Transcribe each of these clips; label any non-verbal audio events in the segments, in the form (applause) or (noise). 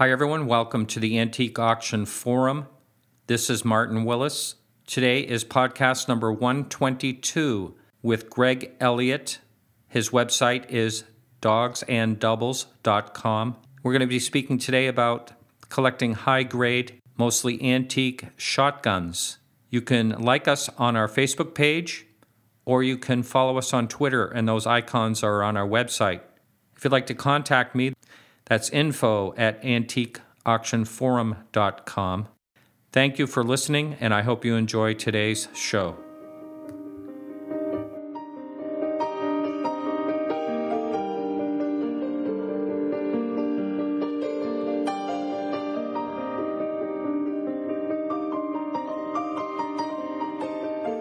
Hi, everyone. Welcome to the Antique Auction Forum. This is Martin Willis. Today is podcast number 122 with Greg Elliott. His website is dogsanddoubles.com. We're going to be speaking today about collecting high grade, mostly antique shotguns. You can like us on our Facebook page or you can follow us on Twitter, and those icons are on our website. If you'd like to contact me, that's info at antiqueauctionforum.com. Thank you for listening, and I hope you enjoy today's show.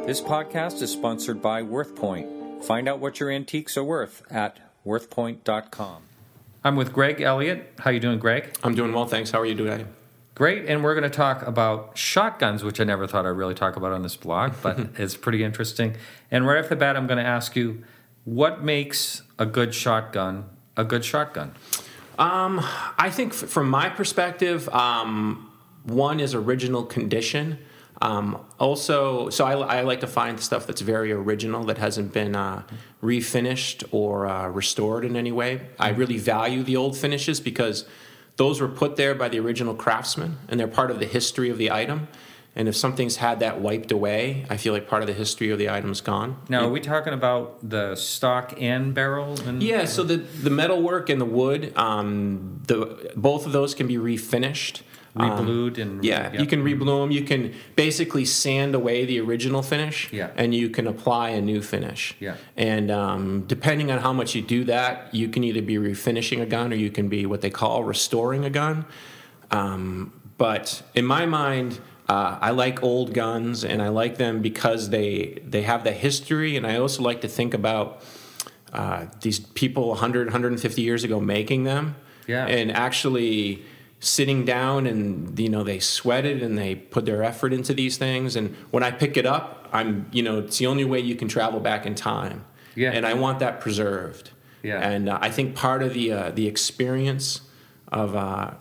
This podcast is sponsored by WorthPoint. Find out what your antiques are worth at worthpoint.com. I'm with Greg Elliott. How you doing, Greg? I'm doing well, thanks. How are you doing? Great, and we're going to talk about shotguns, which I never thought I'd really talk about on this blog, but (laughs) it's pretty interesting. And right off the bat, I'm going to ask you, what makes a good shotgun a good shotgun? Um, I think f- from my perspective, um, one is original condition. Um, also, so I, I, like to find stuff that's very original that hasn't been uh, refinished or uh, restored in any way. I really value the old finishes because those were put there by the original craftsman and they're part of the history of the item. And if something's had that wiped away, I feel like part of the history of the item's gone. Now, are we talking about the stock and barrel? And yeah, so the the metalwork and the wood, um, the both of those can be refinished reblued um, and yeah, yep. you can reblue them. You can basically sand away the original finish, yeah. and you can apply a new finish. Yeah. And um, depending on how much you do that, you can either be refinishing a gun or you can be what they call restoring a gun. Um, but in my mind, uh, I like old guns, and I like them because they they have the history, and I also like to think about uh, these people 100, 150 years ago making them, yeah. and actually sitting down and you know they sweated and they put their effort into these things. And when i pick it up i'm you know it's the only way you can travel back in time. Yeah. And i want that preserved. Yeah. And uh, i think part of the uh, the experience of uh,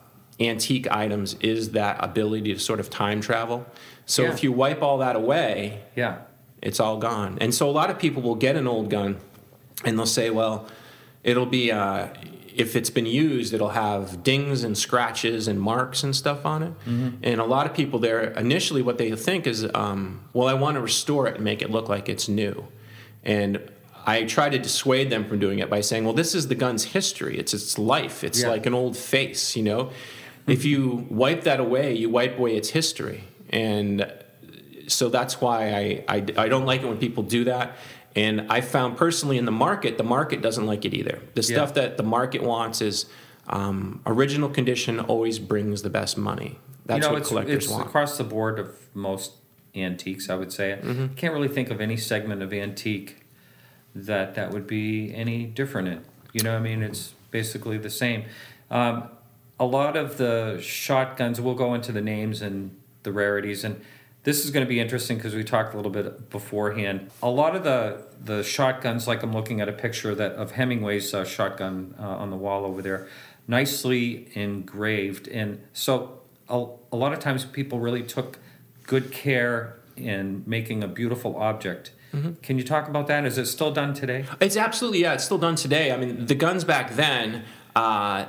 antique items is that ability to sort of time travel. So yeah. if you wipe all that away yeah. it's all gone. And so a lot of people will get an old gun and they'll say well it'll be uh, if it's been used, it'll have dings and scratches and marks and stuff on it. Mm-hmm. And a lot of people there, initially, what they think is, um, well, I want to restore it and make it look like it's new. And I try to dissuade them from doing it by saying, well, this is the gun's history. It's its life. It's yeah. like an old face, you know? if you wipe that away, you wipe away its history. And so that's why I, I, I don't like it when people do that. And I found personally in the market, the market doesn't like it either. The stuff that the market wants is um, original condition always brings the best money. That's you know, what it's, collectors it's want. across the board of most antiques, I would say. Mm-hmm. Can't really think of any segment of antique that that would be any different in. You know, I mean, it's basically the same. Um, a lot of the shotguns, we'll go into the names and the rarities, and this is going to be interesting because we talked a little bit beforehand. A lot of the the shotguns, like I'm looking at a picture that of Hemingway's uh, shotgun uh, on the wall over there, nicely engraved, and so a, a lot of times people really took good care in making a beautiful object. Mm-hmm. Can you talk about that? Is it still done today? It's absolutely yeah. It's still done today. I mean, the guns back then. Uh,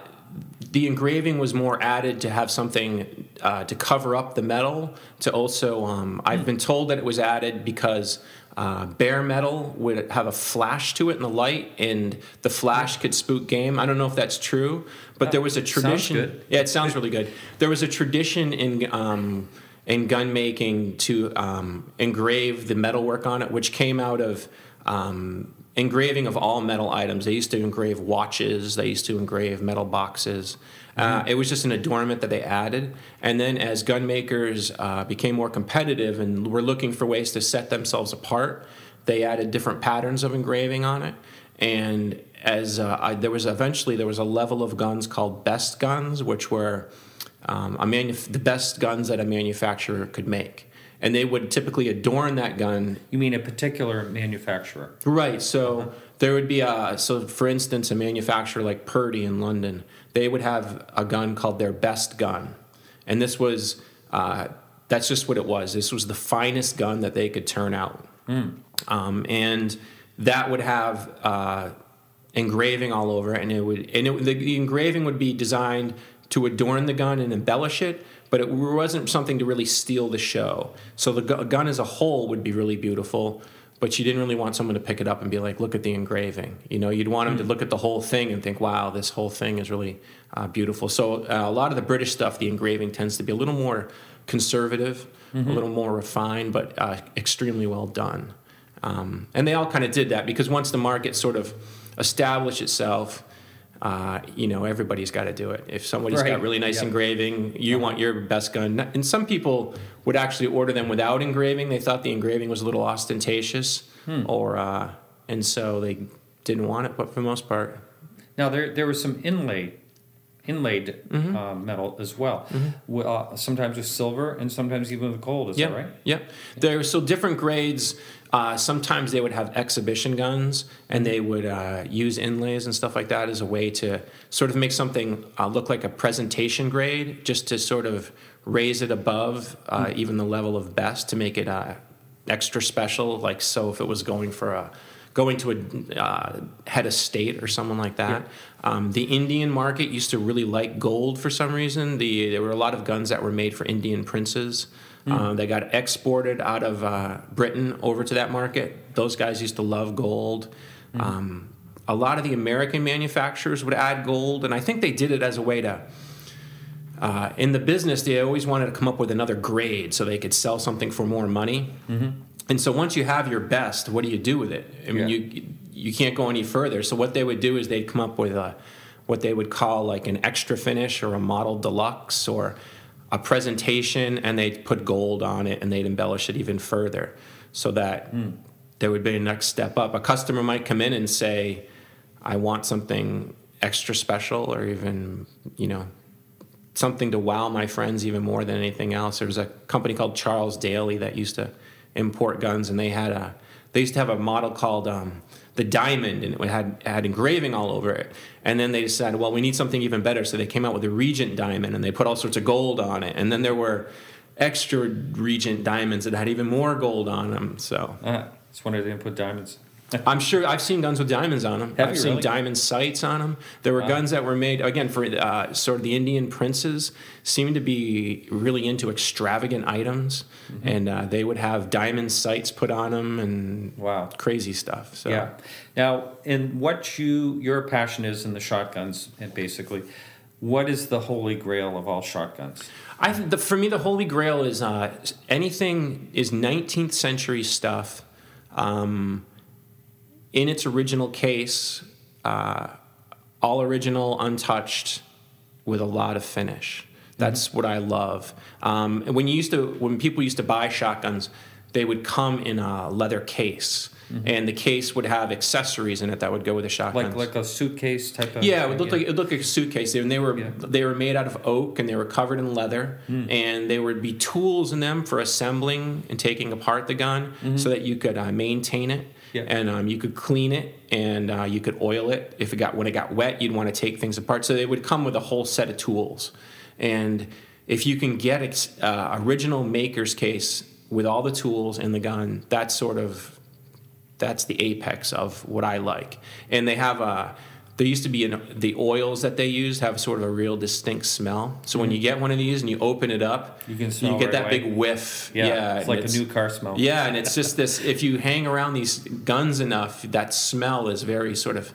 the engraving was more added to have something uh, to cover up the metal. To also, um, I've been told that it was added because uh, bare metal would have a flash to it in the light, and the flash could spook game. I don't know if that's true, but there was a tradition. Yeah, it sounds really good. There was a tradition in. Um, in gun making to um, engrave the metalwork on it, which came out of um, engraving of all metal items. They used to engrave watches. They used to engrave metal boxes. Uh, it was just an adornment that they added. And then as gun makers uh, became more competitive and were looking for ways to set themselves apart, they added different patterns of engraving on it. And as uh, I, there was eventually there was a level of guns called best guns, which were um, manuf- the best guns that a manufacturer could make and they would typically adorn that gun. You mean a particular manufacturer? Right. So uh-huh. there would be a so for instance a manufacturer like Purdey in London. they would have a gun called their best gun, and this was uh, that's just what it was. This was the finest gun that they could turn out, Hmm. um, and that would have. Uh, engraving all over it, and it would and it, the, the engraving would be designed to adorn the gun and embellish it, but it wasn't something to really steal the show. So the gu- gun as a whole would be really beautiful, but you didn't really want someone to pick it up and be like, "Look at the engraving." You know, you'd want them to look at the whole thing and think, "Wow, this whole thing is really uh, beautiful." So uh, a lot of the British stuff, the engraving tends to be a little more conservative, a little more refined, but uh, extremely well done. Um, and they all kind of did that because once the market sort of established itself, uh, you know, everybody's got to do it. If somebody's Right. got really nice Yep. engraving, you want your best gun. And some people would actually order them without engraving. They thought the engraving was a little ostentatious, Hmm. or uh, and so they didn't want it. But for the most part, Now there there was some inlaid inlaid Mm-hmm. uh, metal as well. Wi- Uh, sometimes with silver and sometimes even with gold. Is yeah, that right? yeah. There are so different grades. Uh, sometimes they would have exhibition guns, and they would uh, use inlays and stuff like that as a way to sort of make something uh, look like a presentation grade, just to sort of raise it above uh, even the level of best to make it uh, extra special. Like so, if it was going for a going to a uh, head of state or someone like that. Um, the Indian market used to really like gold for some reason. The there were a lot of guns that were made for Indian princes. Uh, they got exported out of uh, Britain over to that market. Those guys used to love gold. Um, a lot of the American manufacturers would add gold, and I think they did it as a way to. Uh, in the business, they always wanted to come up with another grade so they could sell something for more money. And so once you have your best, what do you do with it? I mean, Yeah. you you can't go any further. So what they would do is they'd come up with a what they would call like an extra finish or a model deluxe or a presentation, and they'd put gold on it and they'd embellish it even further, so that hmm. there would be a next step up. A customer might come in and say, "I want something extra special," or even you know something to wow my friends even more than anything else. There was a company called Charles Daly that used to import guns, and they had a they used to have a model called um, the Diamond, and it had had engraving all over it. And then they decided, well, we need something even better, so they came out with the Regent Diamond, and they put all sorts of gold on it. And then there were extra Regent diamonds that had even more gold on them. So Uh, it's wonder they didn't put diamonds. I'm sure I've seen guns with diamonds on them. Have I've seen really? diamond sights on them. There were Wow. guns that were made again for uh, sort of the Indian princes seemed to be really into extravagant items, Mm-hmm. and uh, they would have diamond sights put on them and Wow. crazy stuff. So Yeah. Now, in what you your passion is in the shotguns, and basically, what is the holy grail of all shotguns? I the, for me the holy grail is uh, anything is 19th century stuff. Um, in its original case, uh, all original, untouched, with a lot of finish. That's what I love. Um, when you used to, when people used to buy shotguns, they would come in a leather case, and the case would have accessories in it that would go with the shotguns. Like like a suitcase type of Yeah, it would thing, look like it looked like a suitcase, and they were Yeah. they were made out of oak, and they were covered in leather, and there would be tools in them for assembling and taking apart the gun, so that you could uh, maintain it, Yeah. and um, you could clean it, and uh, you could oil it. If it got when it got wet, you'd want to take things apart. So they would come with a whole set of tools, and if you can get uh, original maker's case with all the tools and the gun, that's sort of that's the apex of what I like. And they have a there used to be an, the oils that they used have sort of a real distinct smell. So when mm-hmm. you get one of these and you open it up, You can smell you get right that away. big whiff. Yeah, it's and like a new car smell. Yeah, and it's (laughs) just this. If you hang around these guns enough, that smell is very sort of.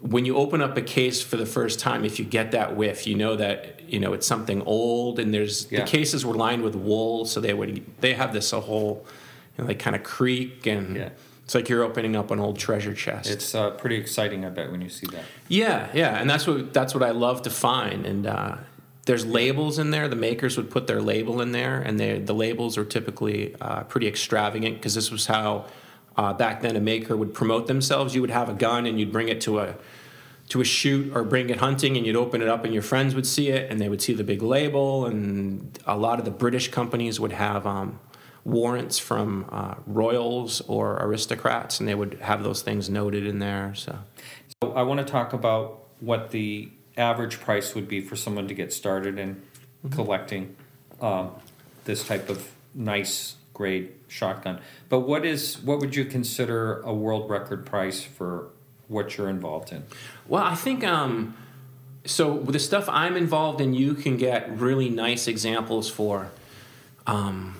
When you open up a case for the first time, if you get that whiff, you know that you know it's something old, and there's Yeah. the cases were lined with wool, so they would they have this a whole, you know, like kind of creak, and Yeah. It's like you're opening up an old treasure chest. It's uh, pretty exciting, I bet, when you see that. Yeah, yeah, and that's what that's what I love to find. And uh, there's labels in there. The makers would put their label in there, and they, the labels are typically uh, pretty extravagant because this was how uh, back then a maker would promote themselves. You would have a gun and you'd bring it to a to a shoot or bring it hunting, and you'd open it up, and your friends would see it, and they would see the big label. And a lot of the British companies would have. Um, warrants from uh, royals or aristocrats and they would have those things noted in there so So I want to talk about what the average price would be for someone to get started in Mm-hmm. collecting um, this type of nice grade shotgun. But what is what would you consider a world record price for what you're involved in? Well, I think um, so. With the stuff I'm involved in, you can get really nice examples for, um,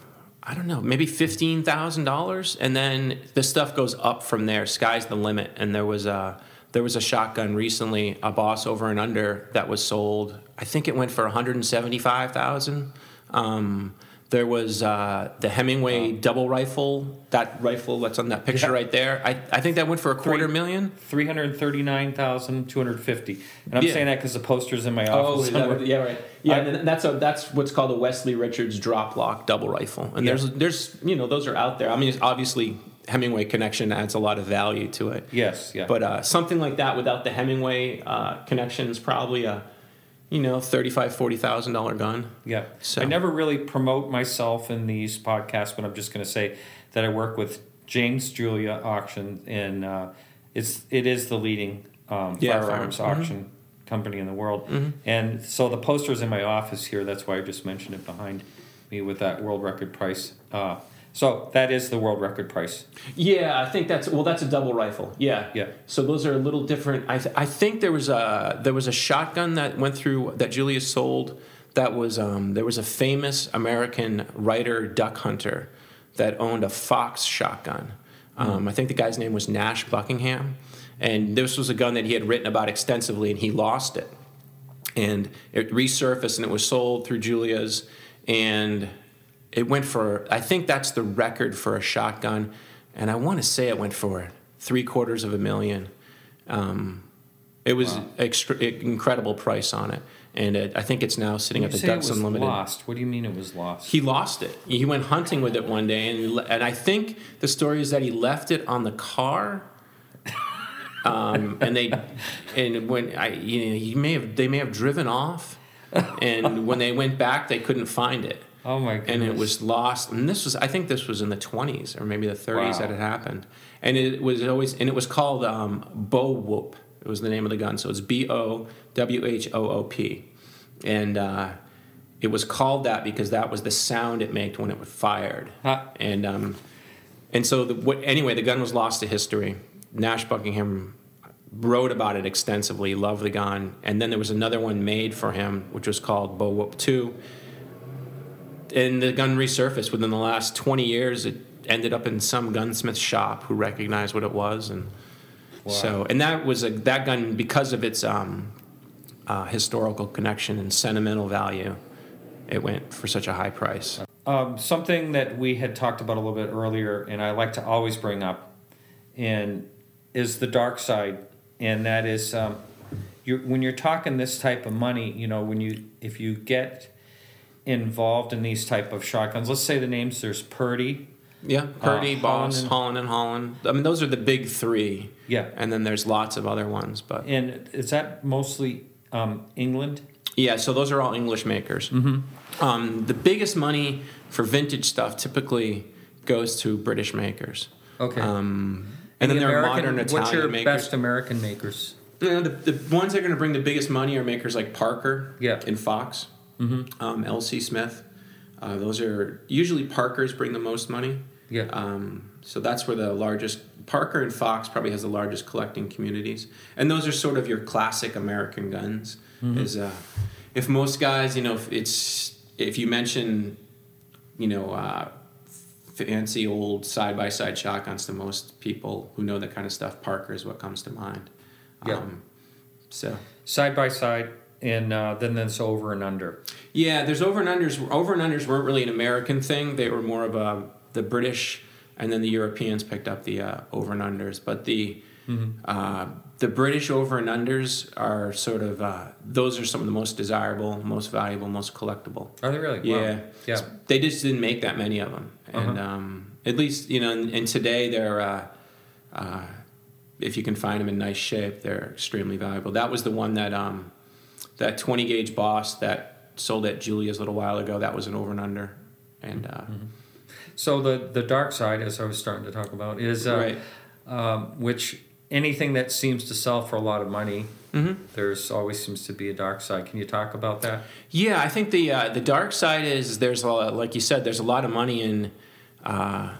I don't know, maybe fifteen thousand dollars, and then the stuff goes up from there. Sky's the limit. And there was a there was a shotgun recently, a Boss over and under that was sold. I think it went for one hundred and seventy five thousand. Um, there was uh, the Hemingway double rifle, that rifle that's on that picture Yeah. right there. I, I think that went for a quarter Three- million. Three hundred thirty-nine thousand two hundred fifty, and I'm Yeah. saying that because the poster's in my Oh, office. is that yeah, right. Yeah, I- and that's a that's what's called a Westley Richards drop lock double rifle, and Yeah. there's there's you know those are out there. I mean, obviously Hemingway connection adds a lot of value to it, Yes, yeah. but uh, something like that without the Hemingway uh, connection is probably a you know thirty five forty thousand dollar gun. Yeah. So- I never really promote myself in these podcasts, but I'm just going to say that I work with James Julia Auction, and uh, it's it is the leading um, Yeah, firearms firearm. Mhm. auction company in the world. Mhm. And so the poster's in my office here. That's why I just mentioned it behind me with that world record price. Uh, so that is the world record price. Yeah, I think that's well. That's a double rifle. Yeah, Yeah. So those are a little different. I, th- I think there was a there was a shotgun that went through that Julia's sold. That was um, there was a famous American writer duck hunter that owned a Fox shotgun. Um, I think the guy's name was Nash Buckingham, and this was a gun that he had written about extensively, and he lost it and it resurfaced and it was sold through Julia's and it went for I think that's the record for a shotgun and I want to say it went for three quarters of a million. Um, it was Wow. extra, incredible price on it, and it, I think it's now sitting When at the Ducks was Unlimited. lost. What do you mean it was lost? He lost it. He went hunting with it one day, and and I think the story is that he left it on the car. Um, (laughs) and they, and when I, you know, he may have, they may have driven off, and when they went back, they couldn't find it, oh my goodness. and it was lost. And this was, I think, this was in the twenties or maybe the thirties Wow. that it happened, and it was always, and it was called um, Bo Whoop. It was the name of the gun, so it's B O W H O O P, and. Uh, it was called that because that was the sound it made when it was fired. Huh. And um, and so the, what, anyway, the gun was lost to history. Nash Buckingham wrote about it extensively, loved the gun, and then there was another one made for him, which was called Bo Whoop Two. And the gun resurfaced within the last twenty years. It ended up in some gunsmith shop who recognized what it was, and Wow. so and that was a that gun because of its um, uh, historical connection and sentimental value. It went for such a high price. Um, something that we had talked about a little bit earlier, and I like to always bring up, and is the dark side, and that is um, you're, when you're talking this type of money. You know, when you if you get involved in these type of shotguns, let's say the names. There's Purdey. Yeah, Purdey, Uh, Boss, Holland Holland, and- and Holland. I mean, those are the big three, Yeah, and then there's lots of other ones. But and is that mostly um, England? yeah, so those are all English makers. Mm-hmm. Um, the biggest money for vintage stuff typically goes to British makers. Okay. Um, and The then there are American- modern Italian What's your makers. best American makers? You know, the, the ones that are going to bring the biggest money are makers like Parker Yeah. and Fox, Mm-hmm. um, LC Smith. Uh, those are usually Parkers bring the most money. Yeah. Um, so that's where the largest Parker and Fox probably has the largest collecting communities, and those are sort of your classic American guns. Mm-hmm. Is uh, if most guys, you know, if it's if you mention, you know, uh, fancy old side by side shotguns to most people who know that kind of stuff, Parker is what comes to mind. Yeah. Um, so Side by side, and uh, then there's over and under. yeah, there's over and unders. Over and unders weren't really an American thing. They were more of a the British, and then the Europeans picked up the uh, over and unders. But the uh, the British over and unders are sort of uh, those are some of the most desirable, most valuable, most collectible. Are they really? Yeah, Wow. Yeah. They just didn't make that many of them, and Uh-huh. um, at least you know. And, and today they're, uh, uh, if you can find them in nice shape, they're extremely valuable. That was the one that um, that twenty gauge Boss that sold at Julia's a little while ago. That was an over and under, and uh, So the the dark side, as I was starting to talk about, is uh, right. um, which anything that seems to sell for a lot of money, there's always seems to be a dark side. Can you talk about that? Yeah, I think the uh, the dark side is there's a lot, like you said, there's a lot of money in, uh,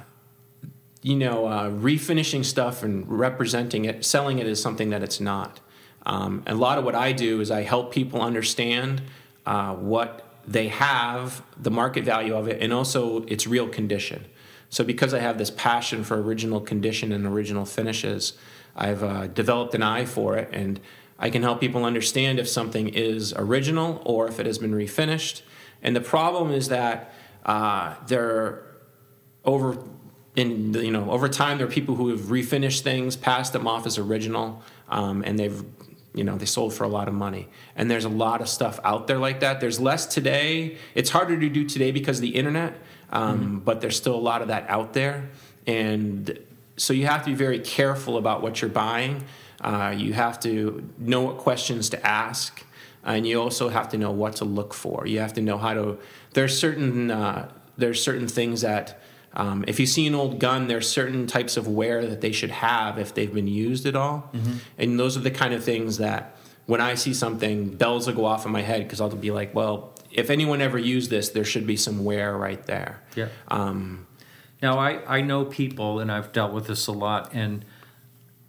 you know, uh, refinishing stuff and representing it, selling it as something that it's not. Um, a lot of what I do is I help people understand uh, what they have, the market value of it, and also its real condition. So because I have this passion for original condition and original finishes, I've uh, developed an eye for it, and I can help people understand if something is original or if it has been refinished. And the problem is that uh, there over in you know over time there are people who have refinished things, passed them off as original, um, and they've you know they sold for a lot of money. And there's a lot of stuff out there like that. There's less today. It's harder to do today because of the internet, um, but there's still a lot of that out there. And so you have to be very careful about what you're buying. Uh, you have to know what questions to ask, and you also have to know what to look for. You have to know how to. There's certain uh, there's certain things that um, if you see an old gun, there's certain types of wear that they should have if they've been used at all, and those are the kind of things that when I see something, bells will go off in my head because I'll be like, well, if anyone ever used this, there should be some wear right there. Yeah. Um, Now, I, I know people, and I've dealt with this a lot, and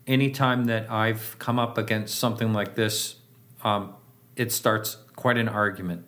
anytime that I've come up against something like this, um, it starts quite an argument.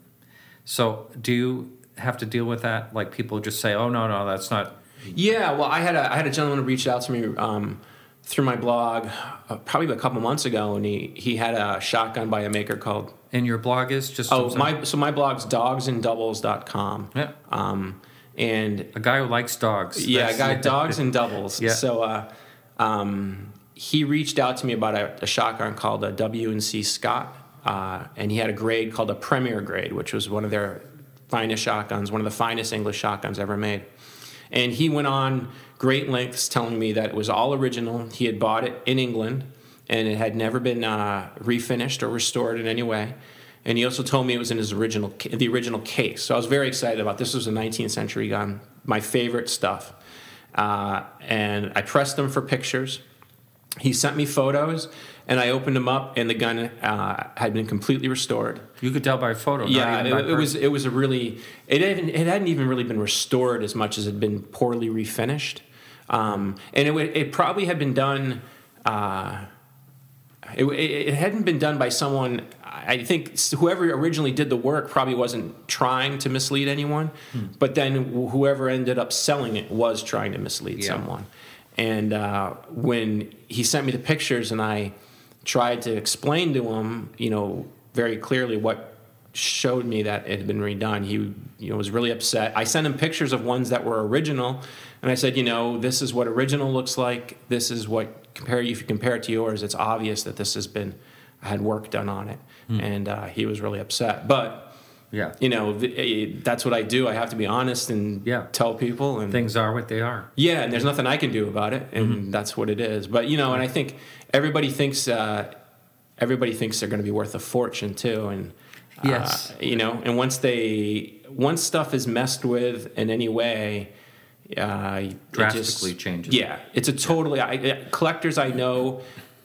So, do you have to deal with that? Like people just say, "Oh no, no, that's not." Yeah, well, I had a I had a gentleman reach out to me um, through my blog uh, probably a couple months ago, and he he had a shotgun by a maker called And your blog is just oh my so my blog's dogsanddoubles.com. yeah, Um, and a guy who likes dogs. yeah, That's- got (laughs) dogs and doubles. Yeah. So uh, um, he reached out to me about a, a shotgun called a W&C Scott, uh, and he had a grade called a Premier grade, which was one of their finest shotguns, one of the finest English shotguns ever made. And he went on great lengths telling me that it was all original. He had bought it in England, and it had never been uh, refinished or restored in any way. And he also told me it was in his original, the original case. So I was very excited about this. Was a 19th century gun, my favorite stuff. Uh, and I pressed them for pictures. He sent me photos, and I opened them up, and the gun uh, had been completely restored. You could tell by photo. Yeah, it, it was it was a really it hadn't, it hadn't even really been restored as much as it had been poorly refinished, um, and it would- it probably had been done. Uh, it, it, it hadn't been done by someone. I think whoever originally did the work probably wasn't trying to mislead anyone, Hmm. but then whoever ended up selling it was trying to mislead Yeah. someone. And uh, when he sent me the pictures, and I tried to explain to him, you know, very clearly what showed me that it had been redone, he you know was really upset. I sent him pictures of ones that were original, and I said, you know, this is what original looks like. This is what compare if you compare it to yours, it's obvious that this has been had work done on it, and uh, he was really upset. But yeah. you know, eh, that's what I do. I have to be honest and Yeah. tell people and Things are what they are. yeah, and there's nothing I can do about it, and that's what it is. But you know, and I think everybody thinks uh, everybody thinks they're going to be worth a fortune too, and uh, Yes. you know, and once they once stuff is messed with in any way, uh, it Drastically just- changes. Yeah, it's a totally I, I- collectors I know.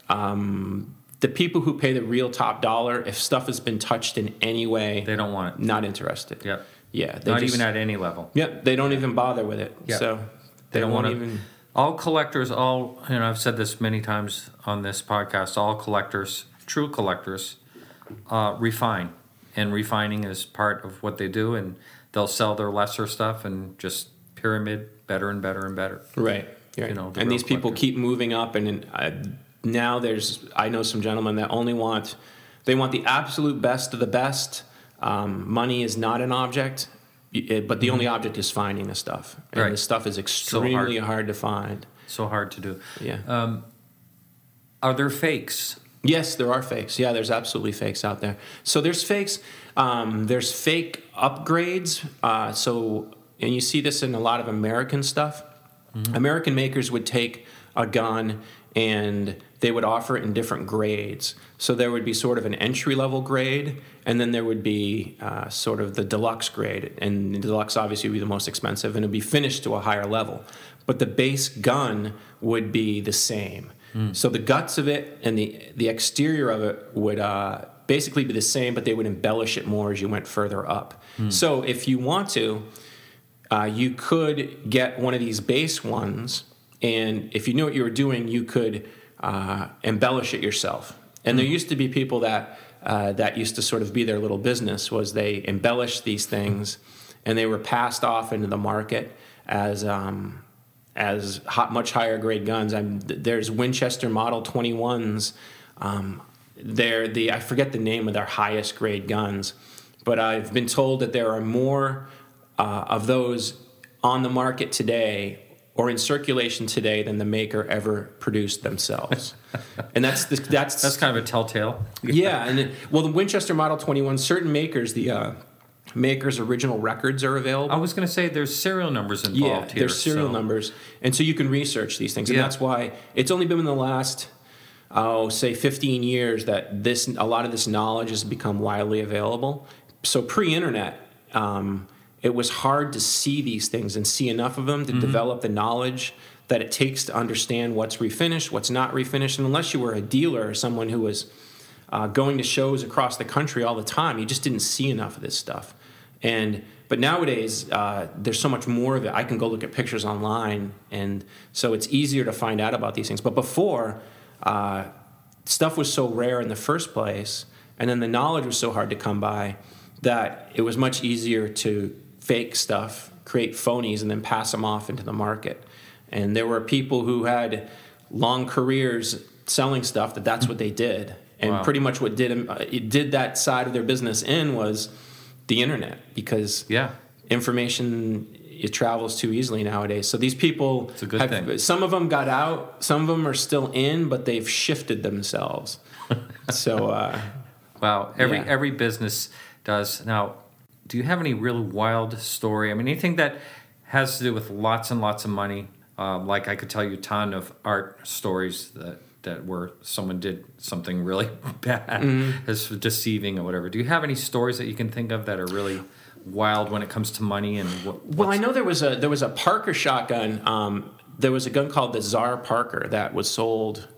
Um, the people who pay the real top dollar, if stuff has been touched in any way, They don't want it. not interested. Yep. Yeah, they Not just- even at any level. Yep, they don't even bother with it. Yeah. So They don't want to. even. All collectors, all you know, I've said this many times on this podcast. All collectors, true collectors, uh, refine, and refining is part of what they do. And they'll sell their lesser stuff and just pyramid better and better and better. Right. right. You know, the and these people collectors. keep moving up, and uh, now there's I know some gentlemen that only want they want the absolute best of the best. Um, money is not an object, but the only object is finding the stuff, and Mm-hmm. Right. the stuff is extremely hard. to find. So hard to do. Yeah. Um, are there fakes? Yes, there are fakes. Yeah, there's absolutely fakes out there. So there's fakes. Um, there's fake upgrades. Uh, so, and you see this in a lot of American stuff. American makers would take a gun and they would offer it in different grades. So there would be sort of an entry level grade, and then there would be uh, sort of the deluxe grade. And the deluxe obviously would be the most expensive, and it would be finished to a higher level. But the base gun would be the same. So the guts of it and the the exterior of it would uh, basically be the same, but they would embellish it more as you went further up. So if you want to, uh, you could get one of these base ones, and if you knew what you were doing, you could uh, embellish it yourself. And there used to be people that uh, that used to sort of be their little business was they embellished these things, and they were passed off into the market as um, as hot, much higher grade guns. I'm, there's Winchester Model 21s. Um, they're the I forget the name of their highest grade guns, but I've been told that there are more uh, of those on the market today or in circulation today than the maker ever produced themselves. and that's the, that's That's kind of a telltale. yeah, and it, well, the Winchester Model 21, certain makers, the uh, makers' original records are available. I was going to say there's serial numbers yeah, involved here. there's serial so- numbers, and so you can research these things, and Yeah. that's why it's only been in the last, oh, say, 15 years that this a lot of this knowledge has become widely available. So pre-internet, um, it was hard to see these things and see enough of them Mm-hmm. to develop the knowledge that it takes to understand what's refinished, what's not refinished, and unless you were a dealer or someone who was uh, going to shows across the country all the time. You just didn't see enough of this stuff. And but nowadays, uh, there's so much more of it. I can go look at pictures online, and so it's easier to find out about these things. But before, uh, stuff was so rare in the first place, and then the knowledge was so hard to come by that it was much easier to fake stuff, create phonies, and then pass them off into the market. And there were people who had long careers selling stuff that that's what they did, and Wow. pretty much what did 'em- uh, it did that side of their business in was the internet because Yeah. information it travels too easily nowadays. So these people, It's a good have, some of them got out, some of them are still in, but they've shifted themselves. (laughs) so uh, Wow. Every Yeah. every business does. Now, do you have any really wild story? I mean, anything that has to do with lots and lots of money? Um, like I could tell you a ton of art stories that that where someone did something really (laughs) bad, Mm-hmm. as deceiving or whatever. Do you have any stories that you can think of that are really wild when it comes to money and what? Well, I know there was a there was a Parker shotgun. Um, there was a gun called the Czar Parker that was sold.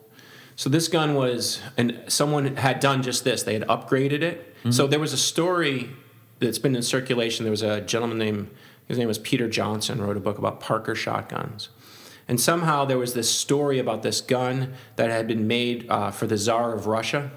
So this gun was, and someone had done just this. They had upgraded it. So there was a story that's been in circulation. There was a gentleman named his name was Peter Johnson wrote a book about Parker shotguns. And somehow there was this story about this gun that had been made uh, for the Tsar of Russia.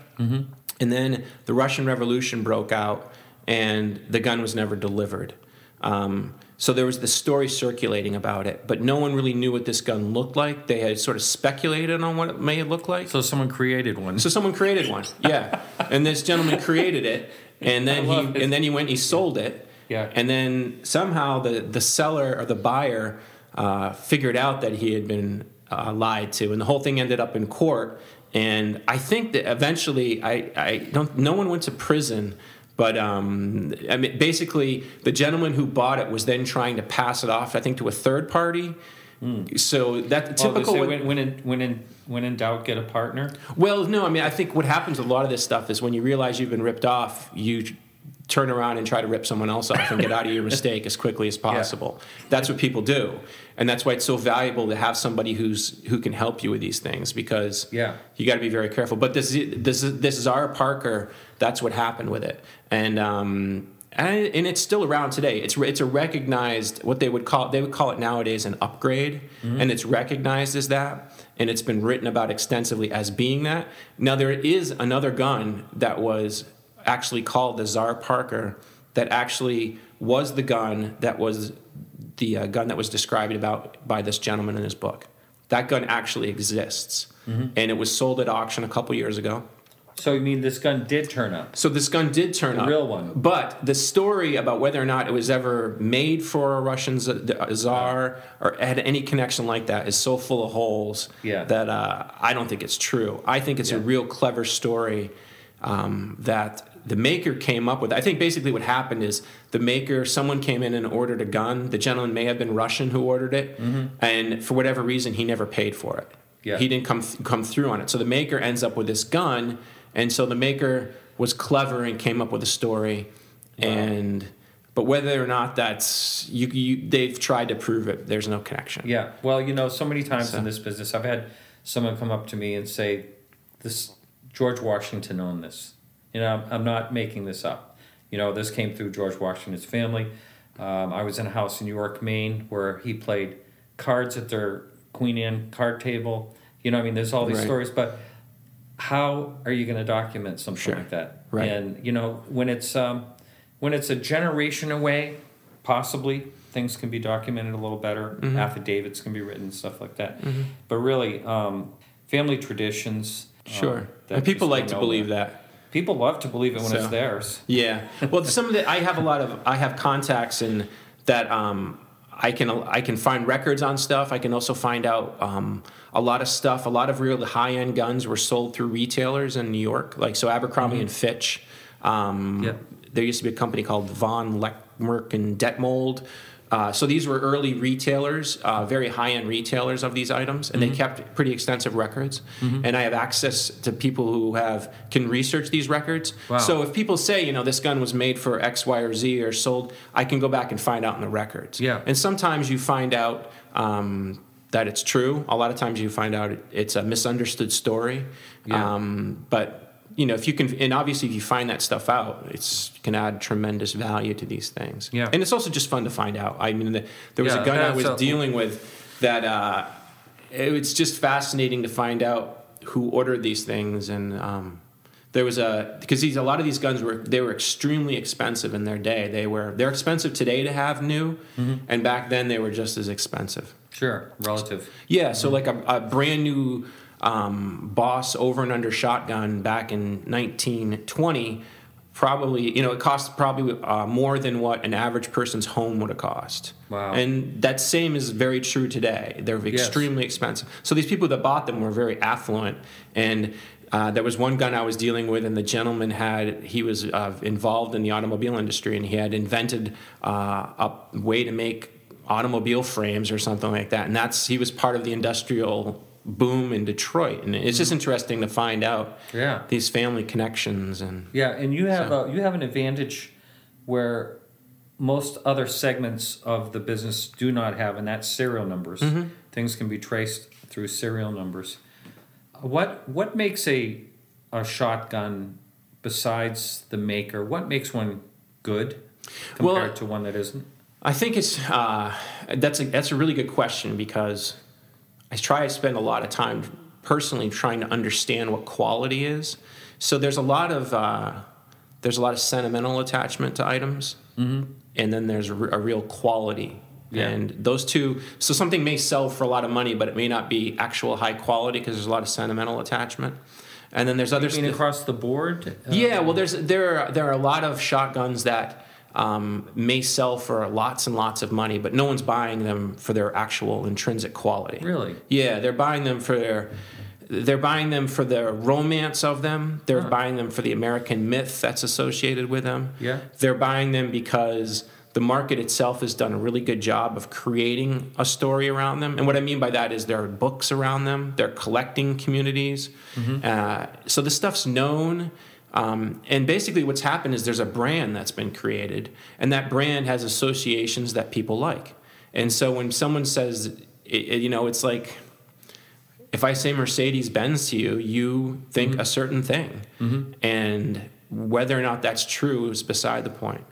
And then the Russian Revolution broke out, and the gun was never delivered. Um, so there was this story circulating about it, but no one really knew what this gun looked like. They had sort of speculated on what it may look like. So someone created one. So someone created one, yeah. (laughs) and this gentleman created it, and then he and then he went and he sold it. Yeah. And then somehow the the seller or the buyer uh, figured out that he had been uh, lied to, and the whole thing ended up in court. And I think that eventually, I, I don't. No one went to prison. But um, I mean, basically, the gentleman who bought it was then trying to pass it off, I think, to a third party. So that typical. what- when, when in when in when in doubt, get a partner. well, no, I mean, I think what happens with a lot of this stuff is when you realize you've been ripped off, you turn around and try to rip someone else off and get out of your (laughs) mistake as quickly as possible. That's what people do, and that's why it's so valuable to have somebody who's who can help you with these things because Yeah. you got to be very careful. But this this is this is our Parker. That's what happened with it, and. Um, and, and it's still around today. It's it's a recognized what they would call they would call it nowadays an upgrade, and it's recognized as that, and it's been written about extensively as being that. Now there is another gun that was actually called the Czar Parker that actually was the gun that was the uh, gun that was described about by this gentleman in his book. That gun actually exists, and it was sold at auction a couple years ago. So you mean this gun did turn up? So this gun did turn The up, real one. But the story about whether or not it was ever made for a Russian z- a czar or had any connection like that is so full of holes Yeah. that uh, I don't think it's true. I think it's a real clever story um, that the maker came up with. I think basically what happened is the maker, someone came in and ordered a gun. The gentleman may have been Russian who ordered it, and for whatever reason, he never paid for it. Mm-hmm. Yeah. He didn't come th- come through on it. So the maker ends up with this gun, and so the maker was clever and came up with a story, and but whether or not that's you, you they've tried to prove it. There's no connection. Yeah. Well, you know, so many times So- in this business, I've had someone come up to me and say, "This George Washington owned this." You know, I'm, I'm not making this up. You know, this came through George Washington's family. Um, I was in a house in York, Maine, where he played cards at their Queen Anne card table. You know, I mean, there's all these Right. stories, but how are you going to document something Sure. like that? Right. And you know, when it's um, when it's a generation away, possibly things can be documented a little better. Mm-hmm. Affidavits can be written, stuff like that. But really, um, family traditions. um, Sure. and people like to believe that. People love to believe it when So- it's theirs. Yeah. Well, some of the I have a lot of I have contacts in that um, I can I can find records on stuff. I can also find out um, a lot of stuff. A lot of real high end guns were sold through retailers in New York, like so Abercrombie and Fitch. Um, Yep. There used to be a company called Von Lengerke and Detmold. Uh, so these were early retailers, uh, very high-end retailers of these items, and they kept pretty extensive records. And I have access to people who have can research these records. Wow. So if people say, you know, this gun was made for X, Y, or Z or sold, I can go back and find out in the records. Yeah. And sometimes you find out um, that it's true. A lot of times you find out it, it's a misunderstood story. Yeah. Um, but you know, if you can, and obviously if you find that stuff out, it's can add tremendous value to these things. Yeah. And it's also just fun to find out. I mean, the, there was Yeah, a gun I was a- dealing with that. Uh, it was just fascinating to find out who ordered these things and. Um, there was a because these a lot of these guns were they were extremely expensive in their day. They were they're expensive today to have new, Mm-hmm. and back then they were just as expensive. Sure, relative. Yeah, so like a, a brand new um, Boss over and under shotgun back in 1920, probably you know it cost probably uh, more than what an average person's home would have cost. Wow. And that same is very true today. They're extremely expensive. So these people that bought them were very affluent and. Uh, there was one gun I was dealing with, and the gentleman had he was uh, involved in the automobile industry, and he had invented uh, a way to make automobile frames or something like that. And that's he was part of the industrial boom in Detroit, and it's just interesting to find out Yeah. these family connections and Yeah, and you have a, you have an advantage where most other segments of the business do not have, and that's serial numbers. Mm-hmm. Things can be traced through serial numbers. What what makes a a shotgun besides the maker? What makes one good Well, compared to one that isn't? I think it's uh, that's a that's a really good question because I try to spend a lot of time personally trying to understand what quality is. So there's a lot of uh, there's a lot of sentimental attachment to items, mm-hmm. and then there's a, a real quality. Yeah. And those two, so something may sell for a lot of money, but it may not be actual high quality because there's a lot of sentimental attachment. And then there's other I mean, st- across the board. Uh, yeah, well, there's there are, there are a lot of shotguns that um, may sell for lots and lots of money, but no one's buying them for their actual intrinsic quality. Really? Yeah, they're buying them for their they're buying them for the romance of them. They're Huh. buying them for the American myth that's associated with them. Yeah. They're buying them because the market itself has done a really good job of creating a story around them. And what I mean by that is there are books around them, they're collecting communities. Uh, so the stuff's known. Um, and basically, what's happened is there's a brand that's been created, and that brand has associations that people like. And so when someone says, it, it- you know, it's like if I say Mercedes Benz to you, you think a certain thing. And whether or not that's true is beside the point.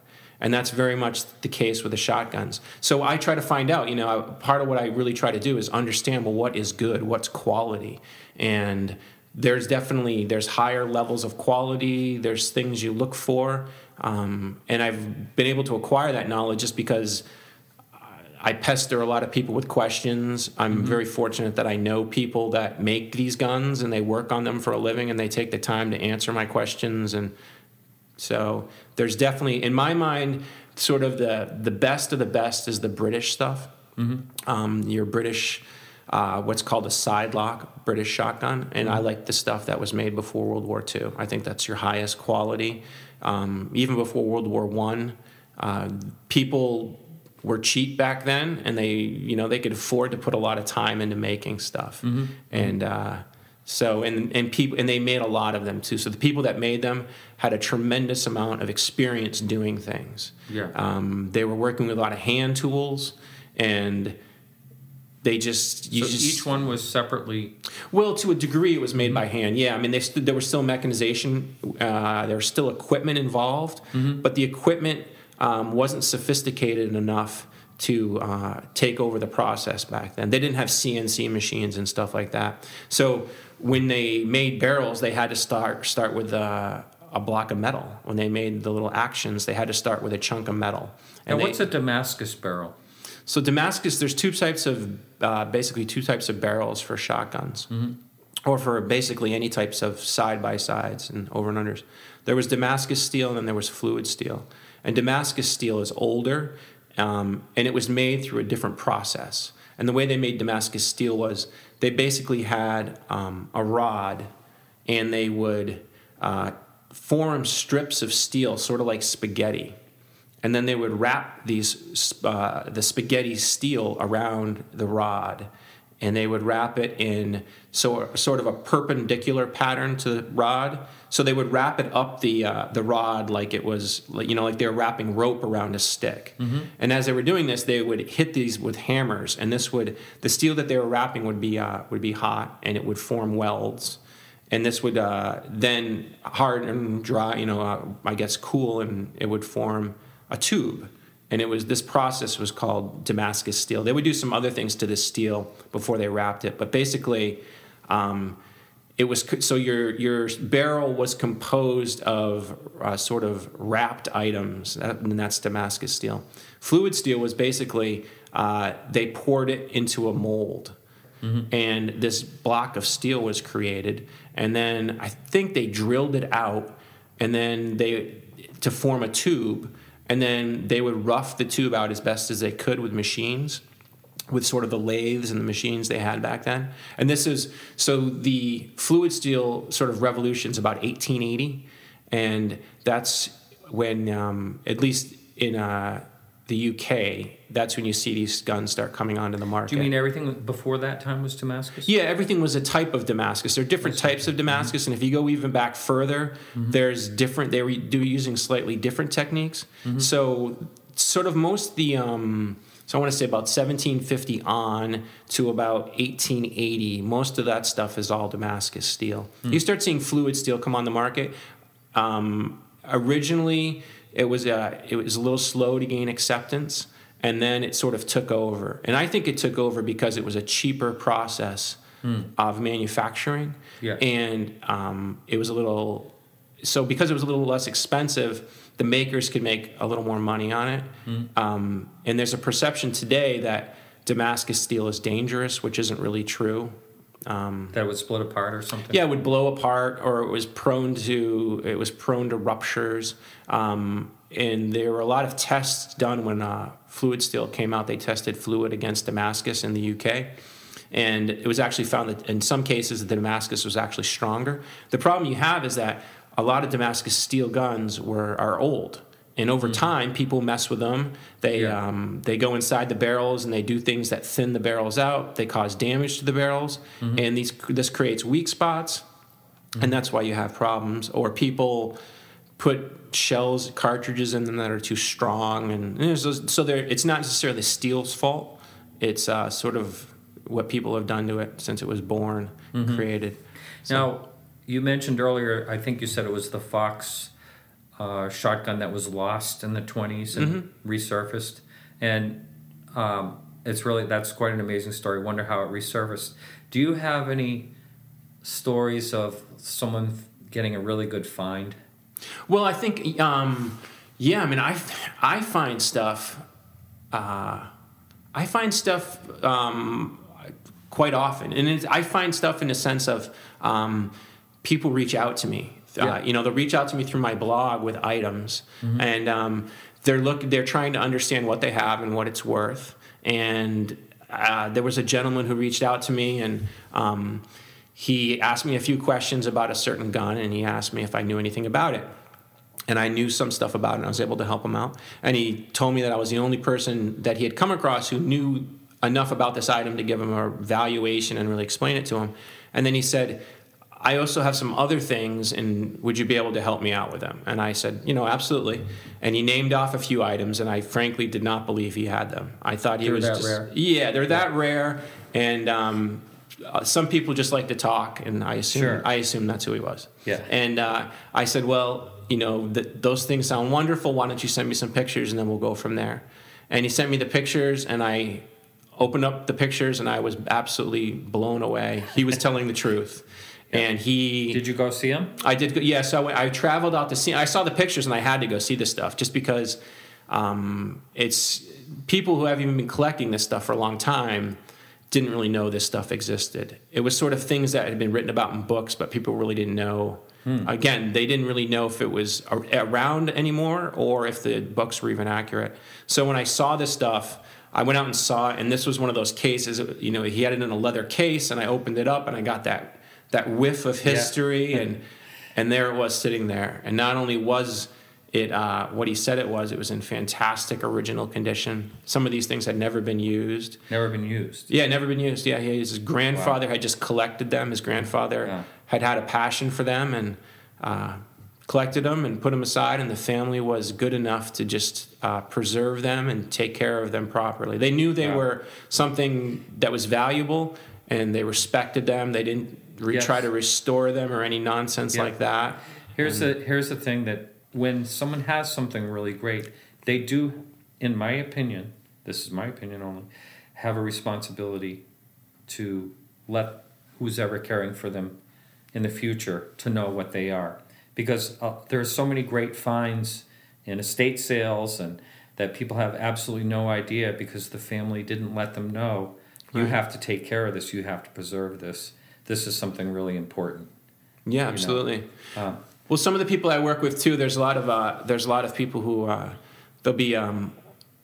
And that's very much the case with the shotguns. So I try to find out, you know, part of what I really try to do is understand well what is good, what's quality. And there's definitely there's higher levels of quality, there's things you look for. Um, and I've been able to acquire that knowledge just because I pester a lot of people with questions. I'm very fortunate that I know people that make these guns and they work on them for a living and they take the time to answer my questions. And so there's definitely, in my mind, sort of the, the best of the best is the British stuff. Um, your British, uh, what's called a side lock British shotgun. And I like the stuff that was made before World War II. I think that's your highest quality. Um, even before World War One, uh, people were cheap back then, and they you know they could afford to put a lot of time into making stuff, and uh, so and and people and they made a lot of them too. So the people that made them had a tremendous amount of experience doing things. Yeah. Um, they were working with a lot of hand tools, and they just you so just each one was separately. well, to a degree, it was made by hand. Yeah, I mean, they st- there was still mechanization, uh, there was still equipment involved, but the equipment um, wasn't sophisticated enough to uh, take over the process back then. They didn't have CNC machines and stuff like that. So when they made barrels, they had to start start with uh, a block of metal. When they made the little actions, they had to start with a chunk of metal. And what's a Damascus barrel? so Damascus, there's two types of uh, basically two types of barrels for shotguns, or for basically any types of side by sides and over and unders. There was Damascus steel, and then there was fluid steel. And Damascus steel is older, um, and it was made through a different process. And the way they made Damascus steel was they basically had um, a rod, and they would uh, form strips of steel, sort of like spaghetti and then they would wrap these uh, the spaghetti steel around the rod and they would wrap it in so sort of a perpendicular pattern to the rod. So they would wrap it up the uh, the rod like it was like you know like they were wrapping rope around a stick. And as they were doing this they would hit these with hammers and this would the steel that they were wrapping would be uh, would be hot and it would form welds. And this would uh, then harden, dry, you know, uh, I guess cool, and it would form a tube. And it was this process was called Damascus steel. They would do some other things to this steel before they wrapped it, but basically, um, it was so your your barrel was composed of uh, sort of wrapped items, and that's Damascus steel. Fluid steel was basically uh, they poured it into a mold and this block of steel was created and then i think they drilled it out and then they to form a tube and then they would rough the tube out as best as they could with machines with sort of the lathes and the machines they had back then. And this is so the fluid steel sort of revolution is about 1880 and that's when um, at least in uh, the uk that's when you see these guns start coming onto the market Do you mean everything before that time was Damascus? yeah, everything was a type of Damascus. There are different types of Damascus, and if you go even back further, there's different. They were do using slightly different techniques. So, sort of most the. Um, so I want to say about 1750 on to about 1880. Most of that stuff is all Damascus steel. You start seeing fluid steel come on the market. Um, originally, it was uh, it was a little slow to gain acceptance, and then it sort of took over. And I think it took over because it was a cheaper process of manufacturing, Yeah. and um, it was a little. So because it was a little less expensive, the makers could make a little more money on it. Um, and there's a perception today that Damascus steel is dangerous, which isn't really true. Um, That it would split apart or something? yeah, it would blow apart, or it was prone to it was prone to ruptures. Um, and there were a lot of tests done when uh, fluid steel came out. They tested fluid against Damascus in the UK, and it was actually found that in some cases the Damascus was actually stronger. The problem you have is that a lot of Damascus steel guns were are old. And over time, people mess with them. They Yeah. um, they go inside the barrels and they do things that thin the barrels out. They cause damage to the barrels, and these this creates weak spots, and that's why you have problems. Or people put shells, cartridges in them that are too strong, and know, so, so they're, it's not necessarily steel's fault. It's uh, sort of what people have done to it since it was born, created. Now, you mentioned earlier, I think you said it was the Fox uh, shotgun that was lost in the 20s and Mm-hmm. resurfaced. And um, it's really, that's quite an amazing story. Wonder how it resurfaced. Do you have any stories of someone getting a really good find? Well, I think, um, yeah. I mean, I I find stuff. Uh, I find stuff um, quite often, and it's, I find stuff in the sense of um, people reach out to me. Yeah. Uh, you know, they'll reach out to me through my blog with items, and um, they're look they're trying to understand what they have and what it's worth. And uh, there was a gentleman who reached out to me, and um, he asked me a few questions about a certain gun, and he asked me if I knew anything about it. And I knew some stuff about it, and I was able to help him out. And he told me that I was the only person that he had come across who knew enough about this item to give him a valuation and really explain it to him. And then he said, I also have some other things, and would you be able to help me out with them? And I said, you know, absolutely. And he named off a few items, and I frankly did not believe he had them. I thought he They were was that just, rare? yeah, they're that rare, and um, uh, some people just like to talk, and I assume Sure. I assume that's who he was. Yeah. And uh, I said, well, you know, th- those things sound wonderful. Why don't you send me some pictures, and then we'll go from there. And he sent me the pictures, and I opened up the pictures, and I was absolutely blown away. He was telling the truth. (laughs) And he Did you go see him? I did. Go, yeah, so I, I traveled out to see. I saw the pictures, and I had to go see this stuff just because um, it's people who have even been collecting this stuff for a long time didn't really know this stuff existed. It was sort of things that had been written about in books, but people really didn't know. Hmm. Again, they didn't really know if it was around anymore or if the books were even accurate. So when I saw this stuff, I went out and saw it, and this was one of those cases. You know, he had it in a leather case, and I opened it up, and I got that that whiff of Yeah. history, and and there it was sitting there. And not only was it uh, what he said it was, it was in fantastic original condition. Some of these things had never been used. Never been used. Yeah, never been used. Yeah, his grandfather had just collected them. His grandfather Yeah. had had a passion for them and uh, collected them and put them aside. And the family was good enough to just uh, preserve them and take care of them properly. They knew they Yeah. were something that was valuable, and they respected them. They didn't re- Yes. try to restore them or any nonsense Yeah. like that. Here's the here's the thing that when someone has something really great, they do, in my opinion, this is my opinion only, have a responsibility to let who's ever caring for them in the future to know what they are, because uh, there are so many great finds in estate sales and that people have absolutely no idea because the family didn't let them know. You Right. have to take care of this. You have to preserve this. This is something really important. Yeah, absolutely. Um, Well, some of the people I work with too. There's a lot of uh, there's a lot of people who uh, there'll be um,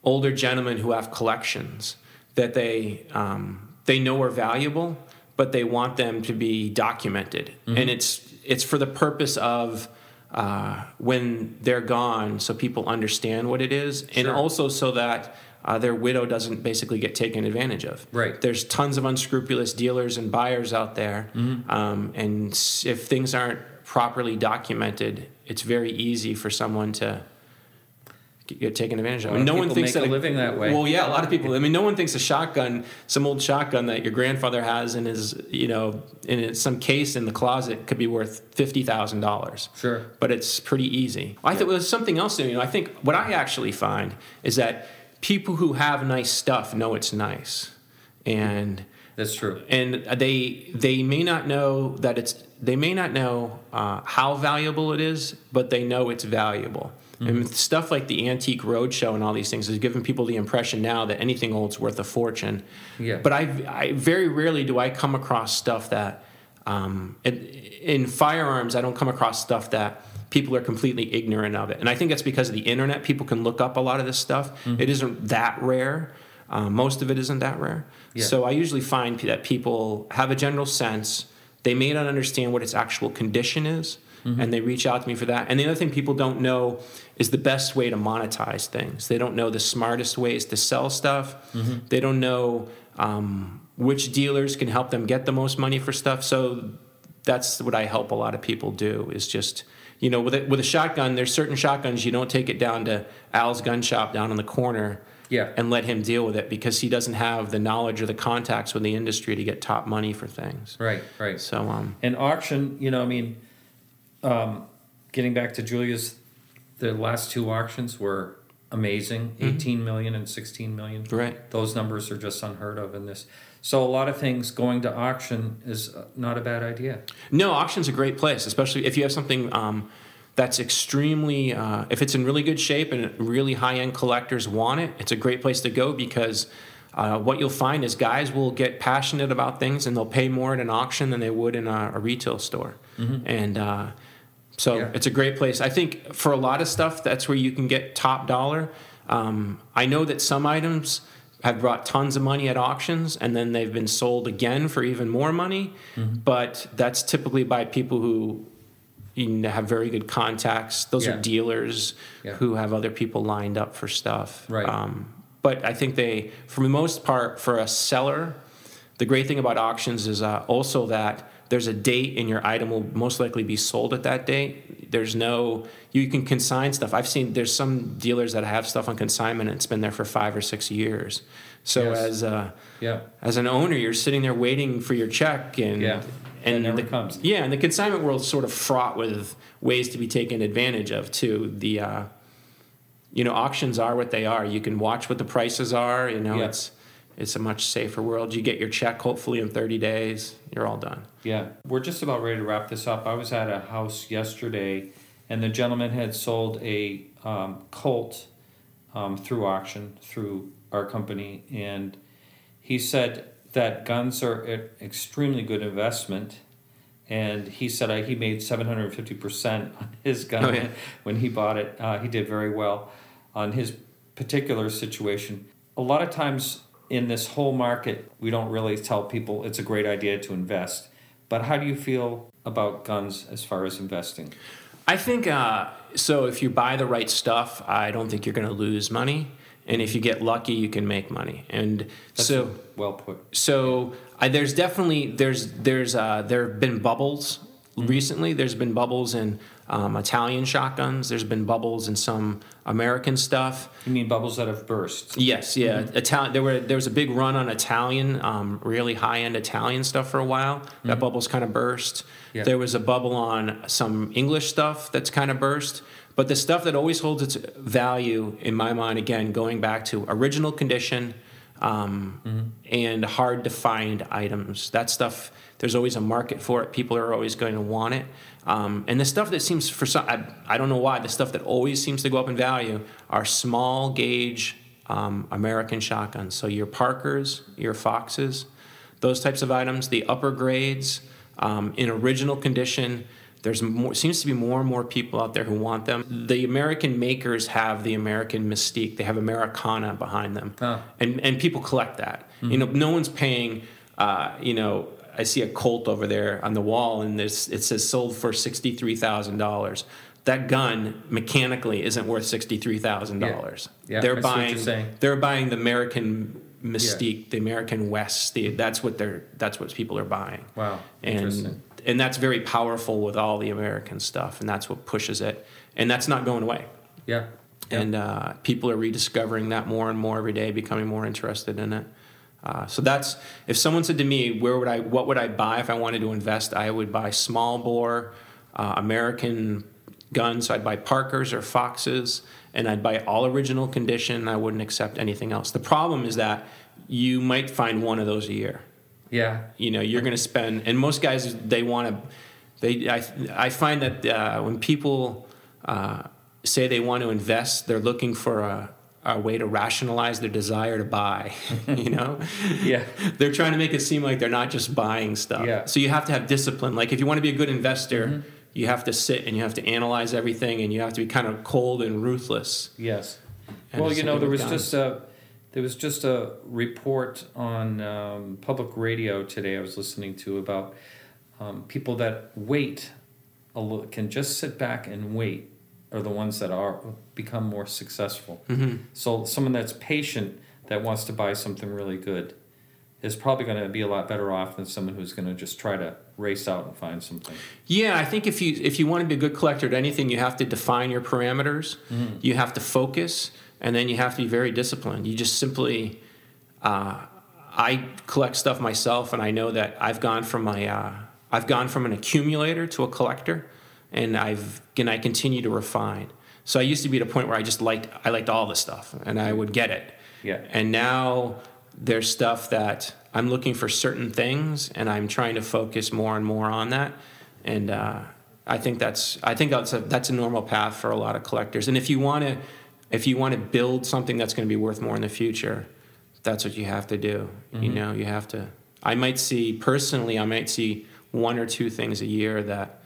older gentlemen who have collections that they um, they know are valuable, but they want them to be documented, and it's it's for the purpose of uh, when they're gone, so people understand what it is, and also so that. Uh, their widow doesn't basically get taken advantage of. Right. There's tons of unscrupulous dealers and buyers out there, um, and if things aren't properly documented, it's very easy for someone to get, taken advantage of. Lot And no one thinks that a living that way. Well, yeah, a lot of people. I mean, no one thinks a shotgun, some old shotgun that your grandfather has in his, you know, in some case in the closet, could be worth fifty thousand dollars Sure. but it's pretty easy. I thought there's something else. You know, I think what I actually find is that people who have nice stuff know it's nice, and That's true. and they they may not know that it's they may not know uh, how valuable it is, but they know it's valuable. And stuff like the antique roadshow and all these things has given people the impression now that anything old's worth a fortune. Yeah. But I, I very rarely do I come across stuff that um, in, in firearms I don't come across stuff that people are completely ignorant of it, and I think that's because of the internet. People can look up a lot of this stuff. Mm-hmm. It isn't that rare. Uh, most of it isn't that rare. Yeah. So I usually find that people have a general sense. They may not understand what its actual condition is, Mm-hmm. and they reach out to me for that. And the other thing people don't know is the best way to monetize things. They don't know the smartest ways to sell stuff. Mm-hmm. They don't know um, which dealers can help them get the most money for stuff. So that's what I help a lot of people do is just you know with a, with a shotgun. There's certain shotguns you don't take it down to Al's gun shop down on the corner Yeah. and let him deal with it because he doesn't have the knowledge or the contacts with the industry to get top money for things. Right, right. So um, And auction, you know, I mean, um, getting back to Julia's, the last two auctions were amazing 18 million and 16 million. right. Those numbers are just unheard of in this. So a lot of things going to auction is uh, not a bad idea. No, auction's a great place, especially if you have something um, that's extremely, uh, if it's in really good shape and really high end collectors want it, it's a great place to go because uh, what you'll find is guys will get passionate about things and they'll pay more at an auction than they would in a, a retail store. And uh, so Yeah. it's a great place. I think for a lot of stuff, that's where you can get top dollar. Um, I know that some items have brought tons of money at auctions and then they've been sold again for even more money, but that's typically by people who you have very good contacts. Those Yeah. are dealers Yeah. who have other people lined up for stuff. Right. Um, but I think they, for the most part, for a seller, the great thing about auctions is uh, also that there's a date and your item will most likely be sold at that date. There's no you can consign stuff. I've seen there's some dealers that have stuff on consignment and it's been there for five or six years. So Yes. as a, Yeah. as an owner, you're sitting there waiting for your check and Yeah. And never the, comes. Yeah, and the consignment world's sort of fraught with ways to be taken advantage of too. The uh, you know auctions are what they are. You can watch what the prices are. You know Yeah. it's it's a much safer world. You get your check hopefully in 30 days. You're all done. Yeah, we're just about ready to wrap this up. I was at a house yesterday, and the gentleman had sold a um, Colt um, through auction through our company, and he said that guns are an extremely good investment. And he said uh, he made seven hundred fifty percent on his gun Oh, yeah. (laughs) when he bought it. Uh, he did very well on his particular situation. A lot of times in this whole market, we don't really tell people it's a great idea to invest. But how do you feel about guns as far as investing? I think uh, so. If you buy the right stuff, I don't think you're going to lose money. And if you get lucky, you can make money. And That's so, well put. so I, there's definitely there's there's uh, there have been bubbles recently. There's been bubbles in um, Italian shotguns. There's been bubbles in some American stuff. You mean bubbles that have burst? Yes, yeah. Italian. There were there was a big run on Italian, um, really high end Italian stuff for a while. That bubble's kind of burst. There was a bubble on some English stuff that's kind of burst. But the stuff that always holds its value in my mind, again, going back to original condition um, and hard to find items. That stuff, there's always a market for it. People are always going to want it. Um, and the stuff that seems for some, I, I don't know why, the stuff that always seems to go up in value are small gauge um, American shotguns. So your Parkers, your Foxes, those types of items. The upper grades um, in original condition. There's more, seems to be more and more people out there who want them. The American makers have the American mystique. They have Americana behind them, Ah. and and people collect that. You know, no one's paying. Uh, you know, I see a Colt over there on the wall, and this it says sold for sixty three thousand dollars. That gun mechanically isn't worth sixty three thousand dollars. Yeah. Yeah, they're I see what buying. you're saying. They're buying the American mystique, the American West. The, that's what they're. That's what people are buying Wow, interesting. and and that's very powerful with all the American stuff, and that's what pushes it, and that's not going away. Yeah. Yeah. And uh, people are rediscovering that more and more every day, becoming more interested in it. Uh, so that's if someone said to me, "Where would I? What would I buy if I wanted to invest?" I would buy small bore uh, American guns. I'd buy Parkers or Foxes, and I'd buy all original condition. I wouldn't accept anything else. The problem is that you might find one of those a year yeah. you know you're going to spend and most guys they want to they i, I find that uh, when people uh, say they want to invest they're looking for a, a way to rationalize their desire to buy (laughs) you know Yeah. they're trying to make it seem like they're not just buying stuff Yeah. so you have to have discipline like if you want to be a good investor you have to sit and you have to analyze everything and you have to be kind of cold and ruthless Yes. And well, you know, there was guns. just a there was just a report on um, public radio today. I was listening to about um, people that wait a little, can just sit back and wait are the ones that are become more successful. Mhm. So someone that's patient that wants to buy something really good is probably going to be a lot better off than someone who's going to just try to race out and find something. Yeah, I think if you if you want to be a good collector at anything, you have to define your parameters. You have to focus, and then you have to be very disciplined. You just simply, uh, I collect stuff myself, and I know that I've gone from my uh, I've gone from an accumulator to a collector, and I've and I continue to refine. So I used to be at a point where I just liked I liked all the stuff, and I would get it. Yeah. And now there's stuff that I'm looking for certain things, and I'm trying to focus more and more on that. And uh, I think that's I think that's a that's a normal path for a lot of collectors. And if you want to if you want to build something that's going to be worth more in the future, that's what you have to do. You know, you have to. I might see personally, I might see one or two things a year that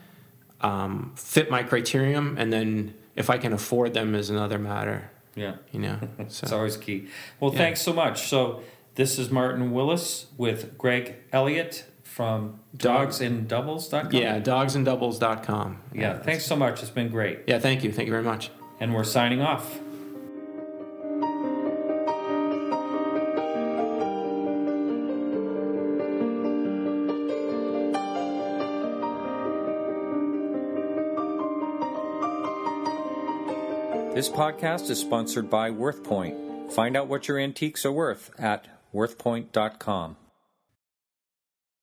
um, fit my criterion, and then if I can afford them is another matter. Yeah. You know, (laughs) It's always key. Well, Yeah. thanks so much. So this is Martin Willis with Greg Elliott from dogsanddoubles.com. yeah, dogsanddoubles.com. Yeah. Thanks so much. It's been great. Yeah, thank you. Thank you very much. And we're signing off. This podcast is sponsored by WorthPoint. Find out what your antiques are worth at worthpoint.com.